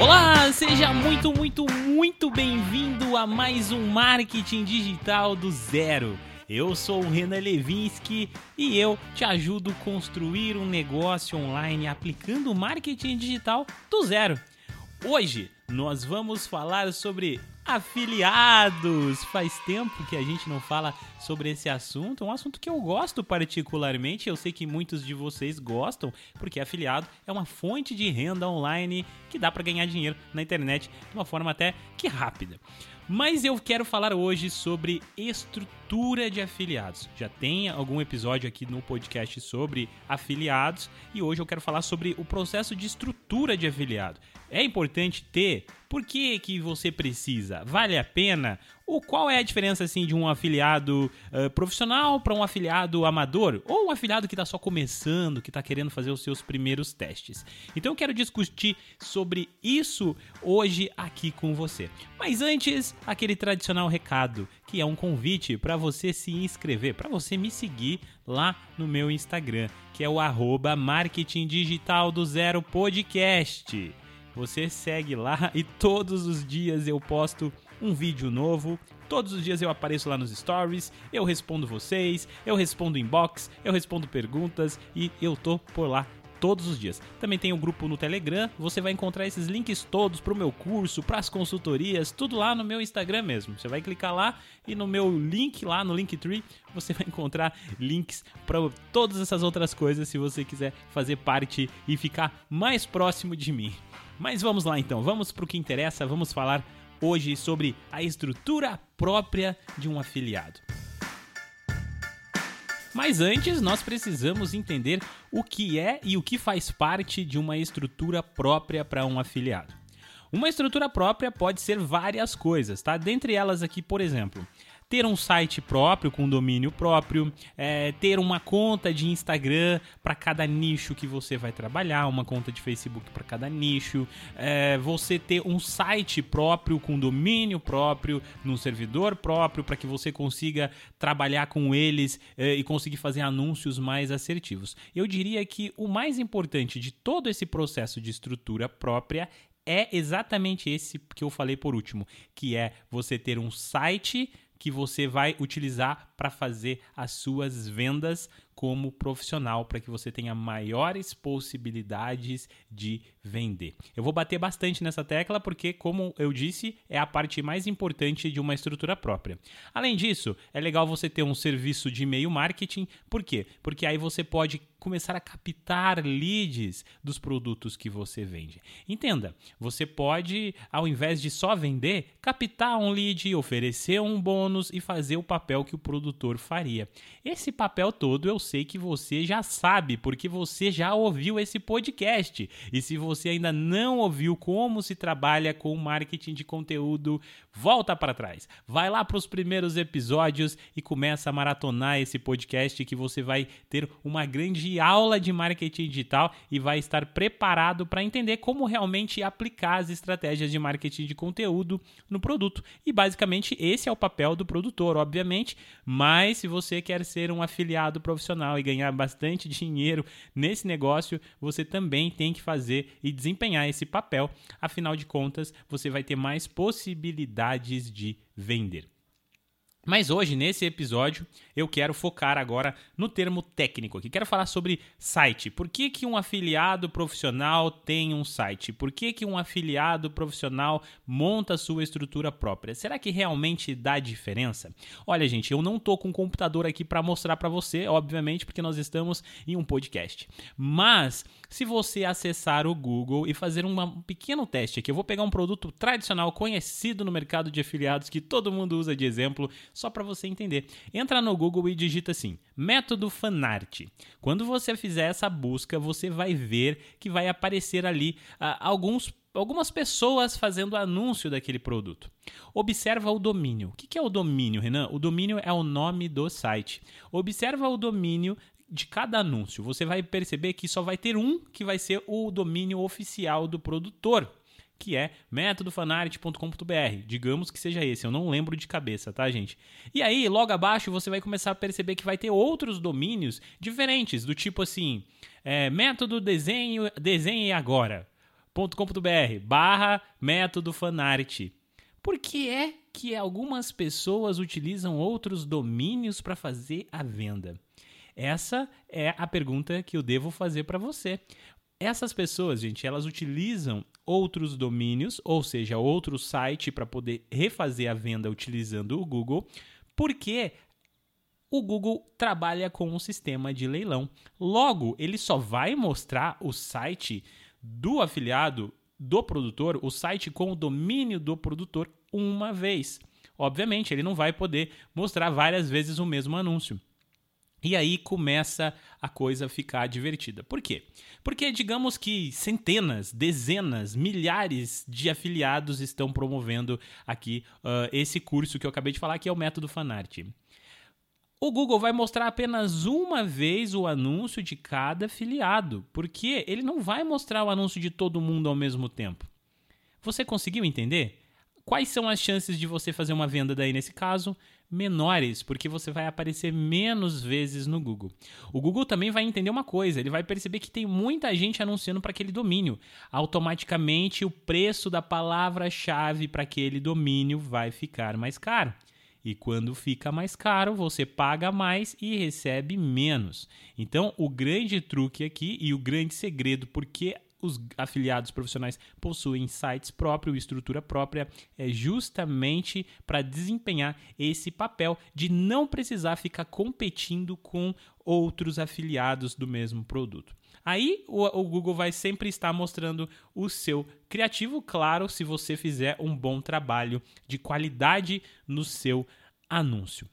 Olá, seja muito, muito, muito bem-vindo a mais um Marketing Digital do Zero. Eu sou o Renan Levinsky e eu te ajudo a construir um negócio online aplicando marketing digital do zero. Hoje nós vamos falar sobre afiliados. Faz tempo que a gente não fala sobre esse assunto, um assunto que eu gosto particularmente. Eu sei que muitos de vocês gostam, porque afiliado é uma fonte de renda online que dá para ganhar dinheiro na internet de uma forma até que rápida. Mas eu quero falar hoje sobre estrutura de afiliados. Já tem algum episódio aqui no podcast sobre afiliados e hoje eu quero falar sobre o processo de estrutura de afiliado. É importante ter? Por que, que você precisa? Vale a pena? O qual é a diferença assim de um afiliado uh, profissional para um afiliado amador ou um afiliado que está só começando, que está querendo fazer os seus primeiros testes? Então eu quero discutir sobre isso hoje aqui com você. Mas antes, aquele tradicional recado, que é um convite para você se inscrever, para você me seguir lá no meu Instagram, que é o arroba Marketing Digital do Zero Podcast. Você segue lá e todos os dias eu posto um vídeo novo. Todos os dias eu apareço lá nos stories, eu respondo vocês, eu respondo inbox, eu respondo perguntas e eu tô por lá todos os dias. Também tem um grupo no Telegram, você vai encontrar esses links todos para o meu curso, para as consultorias, tudo lá no meu Instagram mesmo. Você vai clicar lá e no meu link lá no Linktree você vai encontrar links para todas essas outras coisas se você quiser fazer parte e ficar mais próximo de mim. Mas vamos lá então, vamos para o que interessa, vamos falar hoje sobre a estrutura própria de um afiliado. Mas antes, nós precisamos entender o que é e o que faz parte de uma estrutura própria para um afiliado. Uma estrutura própria pode ser várias coisas, tá? Dentre elas aqui, por exemplo, ter um site próprio com domínio próprio, é, ter uma conta de Instagram para cada nicho que você vai trabalhar, uma conta de Facebook para cada nicho, é, você ter um site próprio com domínio próprio, num servidor próprio para que você consiga trabalhar com eles é, e conseguir fazer anúncios mais assertivos. Eu diria que o mais importante de todo esse processo de estrutura própria é exatamente esse que eu falei por último, que é você ter um site que você vai utilizar para fazer as suas vendas como profissional para que você tenha maiores possibilidades de vender. Eu vou bater bastante nessa tecla porque, como eu disse, é a parte mais importante de uma estrutura própria. Além disso, é legal você ter um serviço de e-mail marketing. Por quê? Porque aí você pode começar a captar leads dos produtos que você vende. Entenda, você pode, ao invés de só vender, captar um lead, oferecer um bônus e fazer o papel que o produtor faria. Esse papel todo eu sei que você já sabe, porque você já ouviu esse podcast. E se você ainda não ouviu como se trabalha com marketing de conteúdo, volta para trás. Vai lá para os primeiros episódios e começa a maratonar esse podcast que você vai ter uma grande aula de marketing digital e vai estar preparado para entender como realmente aplicar as estratégias de marketing de conteúdo no produto. E basicamente esse é o papel do produtor, obviamente, mas se você quer ser um afiliado profissional e ganhar bastante dinheiro nesse negócio, você também tem que fazer e desempenhar esse papel. Afinal de contas, você vai ter mais possibilidades de vender. Mas hoje, nesse episódio, eu quero focar agora no termo técnico aqui. Quero falar sobre site. Por que, que um afiliado profissional tem um site? Por que, que um afiliado profissional monta sua estrutura própria? Será que realmente dá diferença? Olha, gente, eu não tô com um computador aqui para mostrar para você, obviamente, porque nós estamos em um podcast. Mas se você acessar o Google e fazer um pequeno teste aqui, eu vou pegar um produto tradicional conhecido no mercado de afiliados que todo mundo usa de exemplo só para você entender. Entra no Google e digita assim: método fanart. Quando você fizer essa busca, você vai ver que vai aparecer ali uh, alguns algumas pessoas fazendo anúncio daquele produto. Observa o domínio. O que é o domínio, Renan? O domínio é o nome do site. Observa o domínio de cada anúncio. Você vai perceber que só vai ter um que vai ser o domínio oficial do produtor que é métodofanart.com.br. Digamos que seja esse, eu não lembro de cabeça, tá, gente? E aí, logo abaixo, você vai começar a perceber que vai ter outros domínios diferentes, do tipo assim, é, método desenho, desenhe agora. google.com.br barra método fanart. Por que é que algumas pessoas utilizam outros domínios para fazer a venda? Essa é a pergunta que eu devo fazer para você. Essas pessoas, gente, elas utilizam outros domínios, ou seja, outro site para poder refazer a venda utilizando o Google, porque o Google trabalha com um sistema de leilão. Logo, ele só vai mostrar o site do afiliado do produtor, o site com o domínio do produtor, uma vez. Obviamente, ele não vai poder mostrar várias vezes o mesmo anúncio. E aí começa a coisa ficar divertida. Por quê? Porque digamos que centenas, dezenas, milhares de afiliados estão promovendo aqui uh, esse curso que eu acabei de falar, que é o método Fanart. O Google vai mostrar apenas uma vez o anúncio de cada afiliado, porque ele não vai mostrar o anúncio de todo mundo ao mesmo tempo. Você conseguiu entender? Quais são as chances de você fazer uma venda daí nesse caso? Menores, porque você vai aparecer menos vezes no Google. O Google também vai entender uma coisa: ele vai perceber que tem muita gente anunciando para aquele domínio. Automaticamente, o preço da palavra-chave para aquele domínio vai ficar mais caro. E quando fica mais caro, você paga mais e recebe menos. Então, o grande truque aqui e o grande segredo porque os afiliados profissionais possuem sites próprios, estrutura própria, é justamente para desempenhar esse papel de não precisar ficar competindo com outros afiliados do mesmo produto. Aí o, o, Google vai sempre estar mostrando o seu criativo, claro, se você fizer um bom trabalho de qualidade no seu anúncio.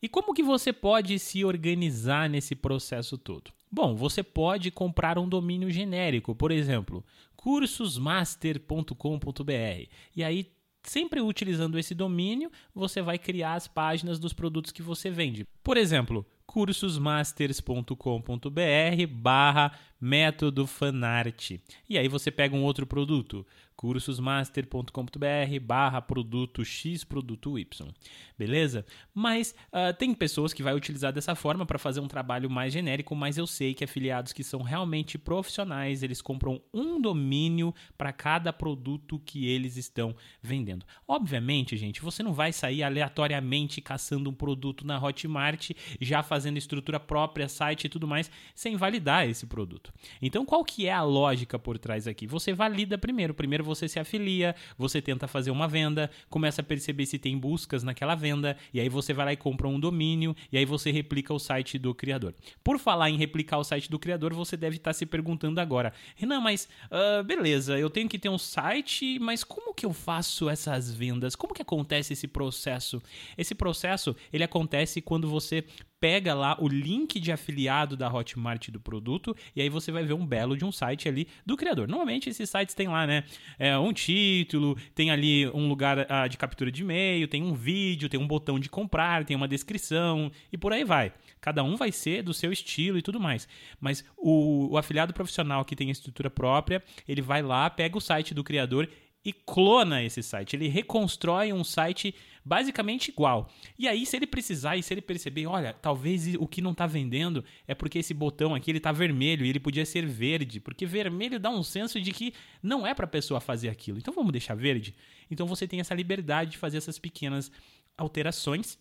E como que você pode se organizar nesse processo todo? Bom, você pode comprar um domínio genérico, por exemplo, cursosmaster.com.br. E aí, sempre utilizando esse domínio, você vai criar as páginas dos produtos que você vende. Por exemplo, cursosmasters.com.br barra método fanart. E aí você pega um outro produto, cursosmaster.com.br barra produto X, produto Y. Beleza? Mas uh, tem pessoas que vai utilizar dessa forma para fazer um trabalho mais genérico, mas eu sei que afiliados que são realmente profissionais, eles compram um domínio para cada produto que eles estão vendendo. Obviamente, gente, você não vai sair aleatoriamente caçando um produto na Hotmart, já fazendo estrutura própria, site e tudo mais, sem validar esse produto. Então, qual que é a lógica por trás aqui? Você valida primeiro. Primeiro você se afilia, você tenta fazer uma venda, começa a perceber se tem buscas naquela venda, e aí você vai lá e compra um domínio, e aí você replica o site do criador. Por falar em replicar o site do criador, você deve estar se perguntando agora, Renan, mas uh, beleza, eu tenho que ter um site, mas como que eu faço essas vendas? Como que acontece esse processo? Esse processo, ele acontece quando você pega lá o link de afiliado da Hotmart do produto e aí você vai ver um belo de um site ali do criador. Normalmente esses sites têm lá, né, é, um título, tem ali um lugar uh, de captura de e-mail, tem um vídeo, tem um botão de comprar, tem uma descrição e por aí vai. Cada um vai ser do seu estilo e tudo mais. Mas o, o afiliado profissional que tem a estrutura própria, ele vai lá, pega o site do criador e clona esse site. Ele reconstrói um site basicamente igual. E aí, se ele precisar e se ele perceber, olha, talvez o que não está vendendo é porque esse botão aqui ele tá vermelho e ele podia ser verde, porque vermelho dá um senso de que não é para a pessoa fazer aquilo. Então vamos deixar verde. Então você tem essa liberdade de fazer essas pequenas alterações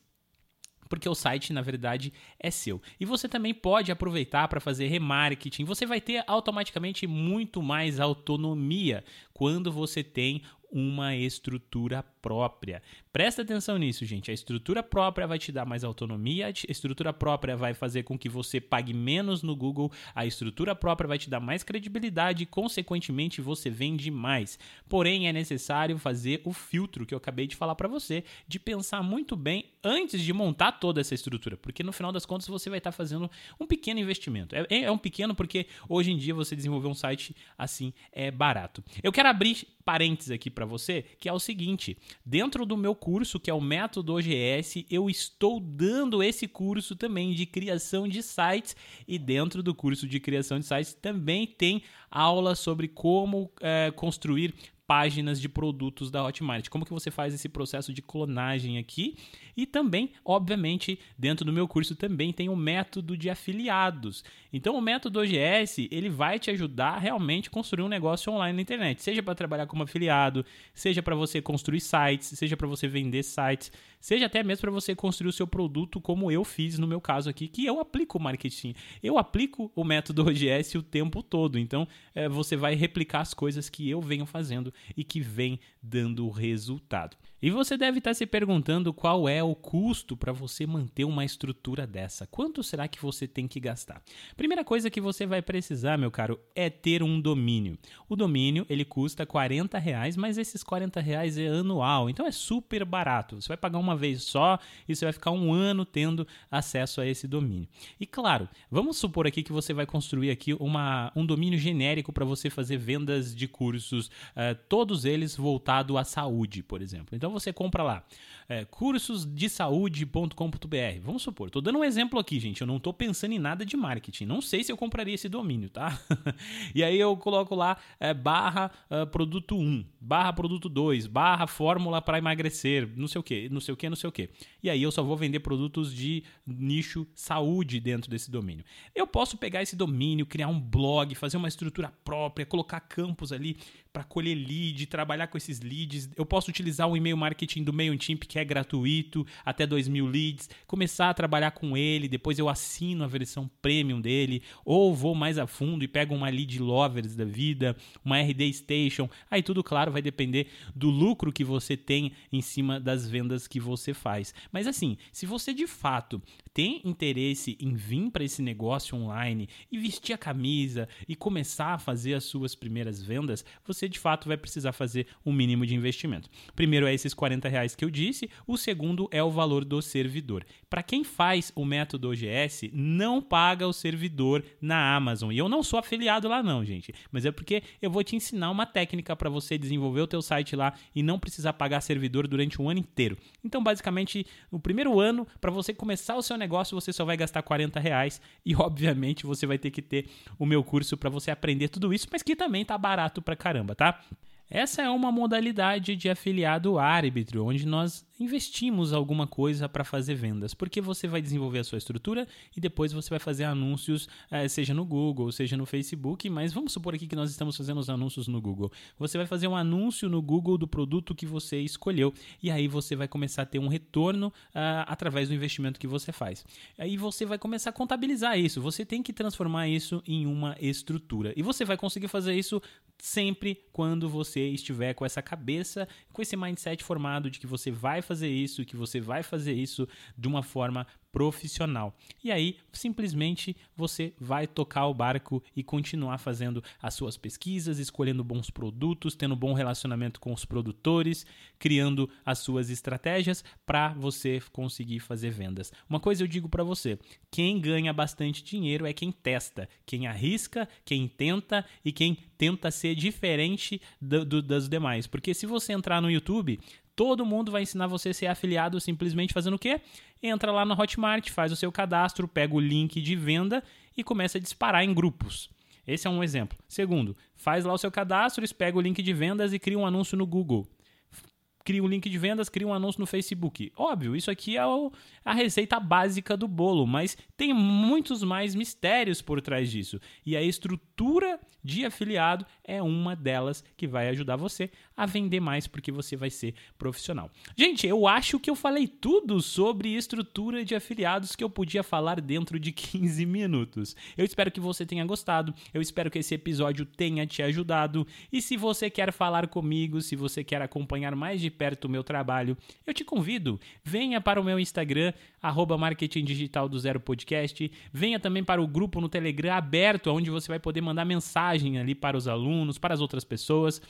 porque o site, na verdade, é seu. E você também pode aproveitar para fazer remarketing. Você vai ter automaticamente muito mais autonomia quando você tem uma estrutura própria. Presta atenção nisso, gente. A estrutura própria vai te dar mais autonomia, a estrutura própria vai fazer com que você pague menos no Google, a estrutura própria vai te dar mais credibilidade e, consequentemente, você vende mais. Porém, é necessário fazer o filtro que eu acabei de falar para você, de pensar muito bem antes de montar toda essa estrutura, porque no final das contas você vai estar fazendo um pequeno investimento. É, é um pequeno porque hoje em dia você desenvolver um site assim é barato. Eu quero abrir parênteses aqui para você, que é o seguinte: dentro do meu curso, que é o Método OGS, eu estou dando esse curso também de criação de sites. E dentro do curso de criação de sites também tem aula sobre como é, construir páginas de produtos da Hotmart. Como que você faz esse processo de clonagem aqui? E também, obviamente, dentro do meu curso também tem o método de afiliados. Então, o método OGS, ele vai te ajudar realmente a construir um negócio online na internet, seja para trabalhar como afiliado, seja para você construir sites, seja para você vender sites, seja até mesmo para você construir o seu produto como eu fiz no meu caso aqui, que eu aplico o marketing. Eu aplico o método OGS o tempo todo. Então, é, você vai replicar as coisas que eu venho fazendo e que vem dando resultado. E você deve estar se perguntando qual é o custo para você manter uma estrutura dessa. Quanto será que você tem que gastar? Primeira coisa que você vai precisar, meu caro, é ter um domínio. O domínio ele custa 40 reais, mas esses 40 reais é anual, então é super barato. Você vai pagar uma vez só e você vai ficar um ano tendo acesso a esse domínio. E claro, vamos supor aqui que você vai construir aqui uma, um domínio genérico para você fazer vendas de cursos, uh, todos eles voltados à saúde, por exemplo. Então você compra lá é, cursosdesaude.com.br. Vamos supor, estou dando um exemplo aqui, gente. Eu não estou pensando em nada de marketing. Não sei se eu compraria esse domínio, tá? e aí eu coloco lá é, barra uh, produto 1, barra produto 2, barra fórmula para emagrecer, não sei o que, não sei o que, não sei o que. E aí eu só vou vender produtos de nicho saúde dentro desse domínio. Eu posso pegar esse domínio, criar um blog, fazer uma estrutura própria, colocar campos ali para colher lead, trabalhar com esses leads. Eu posso utilizar o e-mail marketing do MailChimp, que é gratuito, até 2 mil leads, começar a trabalhar com ele, depois eu assino a versão premium dele, ou vou mais a fundo e pego uma lead lovers da vida, uma RD Station. Aí tudo, claro, vai depender do lucro que você tem em cima das vendas que você faz. Mas assim, se você de fato tem interesse em vir para esse negócio online e vestir a camisa e começar a fazer as suas primeiras vendas, você de fato vai precisar fazer um mínimo de investimento. Primeiro é esses 40 reais que eu disse, o segundo é o valor do servidor. Para quem faz o método OGS, não paga o servidor na Amazon. E eu não sou afiliado lá não, gente, mas é porque eu vou te ensinar uma técnica para você desenvolver o teu site lá e não precisar pagar servidor durante um ano inteiro. Então, basicamente, no primeiro ano, para você começar o seu negócio, você só vai gastar 40 reais e, obviamente, você vai ter que ter o meu curso para você aprender tudo isso, mas que também tá barato pra caramba, tá? Essa é uma modalidade de afiliado árbitro, onde nós investimos alguma coisa para fazer vendas, porque você vai desenvolver a sua estrutura e depois você vai fazer anúncios, eh, seja no Google, seja no Facebook, mas vamos supor aqui que nós estamos fazendo os anúncios no Google. Você vai fazer um anúncio no Google do produto que você escolheu e aí você vai começar a ter um retorno uh, através do investimento que você faz. Aí você vai começar a contabilizar isso, você tem que transformar isso em uma estrutura e você vai conseguir fazer isso sempre quando você estiver com essa cabeça, com esse mindset formado de que você vai fazer isso, que você vai fazer isso de uma forma profissional. E aí, simplesmente você vai tocar o barco e continuar fazendo as suas pesquisas, escolhendo bons produtos, tendo bom relacionamento com os produtores, criando as suas estratégias para você conseguir fazer vendas. Uma coisa eu digo para você: quem ganha bastante dinheiro é quem testa, quem arrisca, quem tenta e quem tenta ser diferente do, do, das demais. Porque se você entrar no YouTube, Todo mundo vai ensinar você a ser afiliado simplesmente fazendo o quê? Entra lá na Hotmart, faz o seu cadastro, pega o link de venda e começa a disparar em grupos. Esse é um exemplo. Segundo, faz lá o seu cadastro, pega o link de vendas e cria um anúncio no Google cria um link de vendas, cria um anúncio no Facebook. Óbvio, isso aqui é a receita básica do bolo, mas tem muitos mais mistérios por trás disso. E a estrutura de afiliado é uma delas que vai ajudar você a vender mais porque você vai ser profissional. Gente, eu acho que eu falei tudo sobre estrutura de afiliados que eu podia falar dentro de 15 minutos. Eu espero que você tenha gostado, eu espero que esse episódio tenha te ajudado. E se você quer falar comigo, se você quer acompanhar mais de perto o meu trabalho, eu te convido, venha para o meu Instagram, arroba Marketing Digital do Zero Podcast, venha também para o grupo no Telegram aberto, onde você vai poder mandar mensagem ali para os alunos, para as outras pessoas.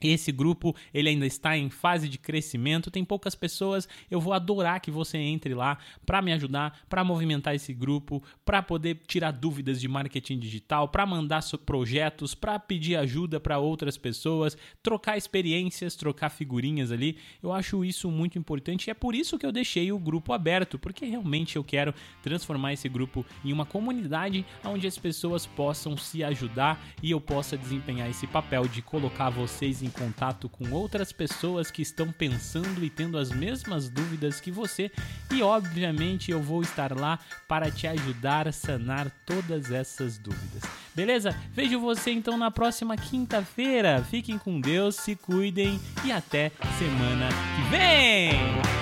Esse grupo ele ainda está em fase de crescimento, tem poucas pessoas. Eu vou adorar que você entre lá para me ajudar, para movimentar esse grupo, para poder tirar dúvidas de marketing digital, para mandar projetos, para pedir ajuda para outras pessoas, trocar experiências, trocar figurinhas ali. Eu acho isso muito importante e é por isso que eu deixei o grupo aberto, porque realmente eu quero transformar esse grupo em uma comunidade onde as pessoas possam se ajudar e eu possa desempenhar esse papel de colocar vocês em em contato com outras pessoas que estão pensando e tendo as mesmas dúvidas que você, e obviamente eu vou estar lá para te ajudar a sanar todas essas dúvidas. Beleza? Vejo você então na próxima quinta-feira. Fiquem com Deus, se cuidem e até semana que vem!